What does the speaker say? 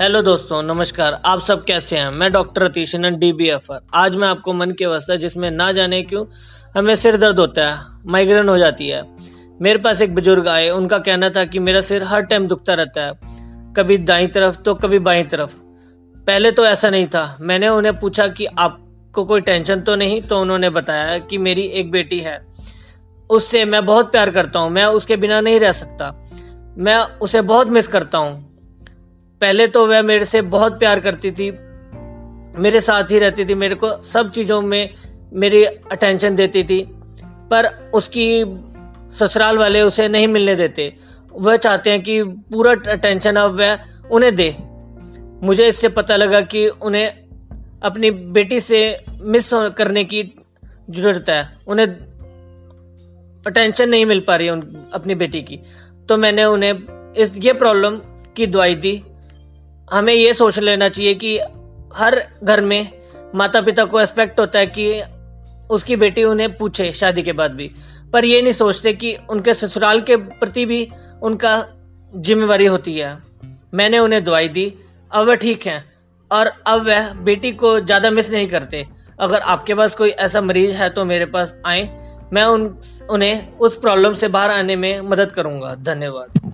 Hello दोस्तों, नमस्कार। आप सब कैसे हैं? मैं डॉक्टर अतीशनन डी बी एफ़ आज मैं आपको मन की अवस्था जिसमें ना जाने क्यों, हमें सिर दर्द होता है, माइग्रेन हो जाती है। मेरे पास एक बुज़ुर्ग आए, उनका कहना था कि मेरा सिर हर टाइम दुखता रहता है, कभी दाई तरफ़ तो कभी बाई तरफ़। पहले तो ऐसा नहीं था। मैंने उन्हें पूछा कि आपको कोई टेंशन तो नहीं? तो उन्होंने बताया कि मेरी एक बेटी है। उससे मैं बहुत प्यार करता हूँ, मैं उसके बिना नहीं रह सकता। मैं उसे बहुत मिस करता हूँ। पहले तो वह मेरे से बहुत प्यार करती थी, मेरे साथ ही रहती थी, मेरे को सब चीज़ों में मेरी अटेंशन देती थी, पर उसकी ससुराल वाले उसे नहीं मिलने देते। वह चाहते हैं कि पूरा अटेंशन अब वह उन्हें दे। मुझे इससे पता लगा कि उन्हें अपनी बेटी से मिस करने की ज़रूरत है। उन्हें अटेंशन नहीं मिल पा रही है अपनी बेटी की। तो मैंने उन्हें इस ये प्रॉब्लम की दवाई दी। हमें ये सोच लेना चाहिए कि हर घर में माता पिता को एक्सपेक्ट होता है कि उसकी बेटी उन्हें पूछे शादी के बाद भी। पर ये नहीं सोचते कि उनके ससुराल के प्रति भी उनका जिम्मेवारी होती है। मैंने उन्हें दवाई दी, अब वह ठीक है, और अब वह बेटी को ज़्यादा मिस नहीं करते। अगर आपके पास कोई ऐसा मरीज़ है तो मेरे पास आए, मैं उन, उन्हें उस प्रॉब्लम से बाहर आने में मदद करूँगा। धन्यवाद।